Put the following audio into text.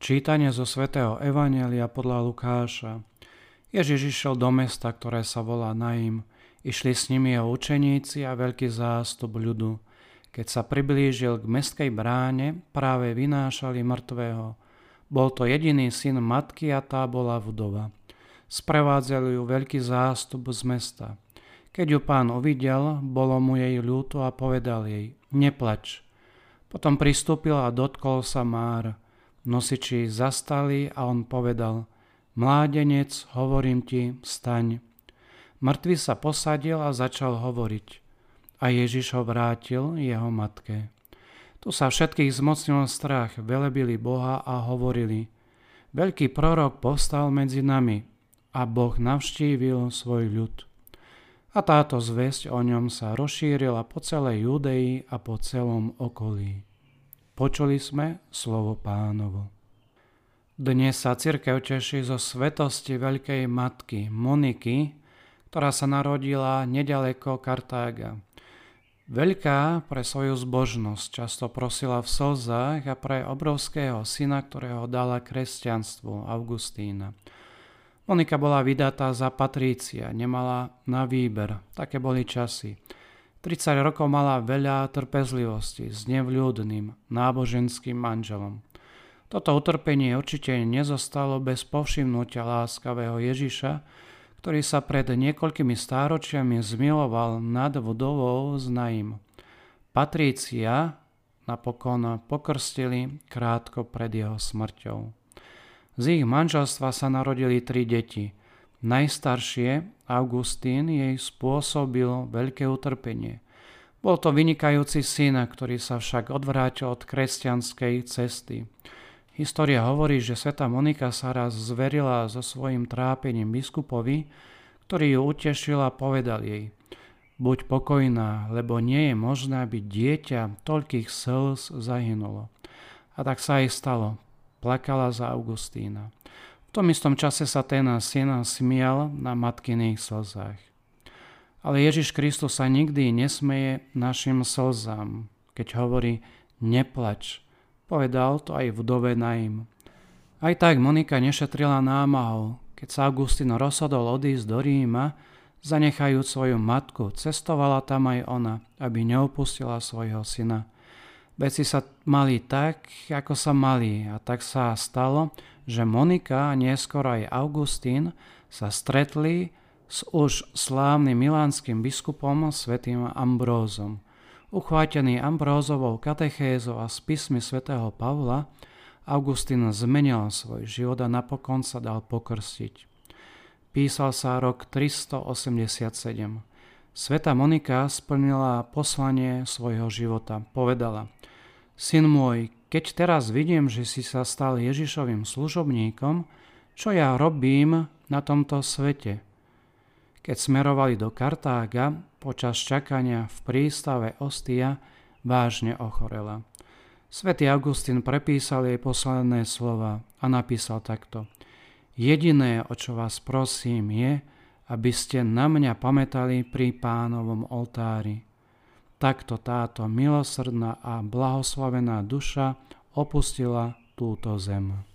Čítanie zo svätého Evanelia podľa Lukáša. Ježiš išiel do mesta, ktoré sa volá Naim. Išli s nimi jeho učeníci a veľký zástup ľudu. Keď sa priblížil k meskej bráne, práve vynášali mŕtvého. Bol to jediný syn matky a tá bola vdova. Sprevádzali ju veľký zástup z mesta. Keď ju pán uvidel, bolo mu jej ľúto a povedal jej, neplač. Potom pristúpil a dotkol sa Mára. Nosiči zastali a on povedal, mládenec, hovorím ti, staň. Mŕtvy sa posadil a začal hovoriť. A Ježiš ho vrátil jeho matke. Tu sa všetkých zmocnil strach, velebili Boha a hovorili, veľký prorok povstal medzi nami a Boh navštívil svoj ľud. A táto zväzť o ňom sa rozšírila po celej Judei a po celom okolí. Počuli sme slovo pánovo. Dnes sa církev teší zo svetosti veľkej matky Moniky, ktorá sa narodila nedaleko Kartága. Veľká pre svoju zbožnosť často prosila v slzách a pre obrovského syna, ktorého dala kresťanstvu, Augustína. Monika bola vydatá za Patrícia, nemala na výber, také boli časy. 30 rokov mala veľa trpezlivosti s nevľúdnym, náboženským manželom. Toto utrpenie určite nezostalo bez povšimnutia láskavého Ježiša, ktorý sa pred niekoľkými stáročiami zmiloval nad vdovou z Naim. Patrícia napokon pokrstili krátko pred jeho smrťou. Z ich manželstva sa narodili tri deti – Najstaršie, Augustín, jej spôsobil veľké utrpenie. Bol to vynikajúci syn, ktorý sa však odvrátil od kresťanskej cesty. História hovorí, že sveta Monika sa raz zverila so svojim trápením biskupovi, ktorý ju utešil a povedal jej Buď pokojná, lebo nie je možné, aby dieťa toľkých slz zahynulo. A tak sa jej stalo. Plakala za Augustína. V tom istom čase sa ten syn smial na matkyných slzách. Ale Ježiš Kristus sa nikdy nesmeje našim slzám, keď hovorí neplač. Povedal to aj vdove Naim. Aj tak Monika nešetrila námahou, keď sa Augustín rozhodol odísť do Ríma, zanechajúc svoju matku, cestovala tam aj ona, aby neopustila svojho syna. Veci sa mali tak, ako sa mali a tak sa stalo, že Monika a neskôr aj Augustín sa stretli s už slávnym milánskym biskupom svätým Ambrózom. Uchvátený Ambrózovou katechézou a spismi svätého Pavla, Augustín zmenil svoj život a napokon sa dal pokrstiť. Písal sa rok 387. Sveta Monika splnila poslanie svojho života. Povedala, Syn môj, keď teraz vidím, že si sa stal Ježišovým služobníkom, čo ja robím na tomto svete? Keď smerovali do Kartága, počas čakania v prístave Ostia, vážne ochorela. Svetý Augustín prepísal jej posledné slova a napísal takto. Jediné, o čo vás prosím, je, aby ste na mňa pamätali pri pánovom oltári takto táto milosrdná a blahoslavená duša opustila túto zem.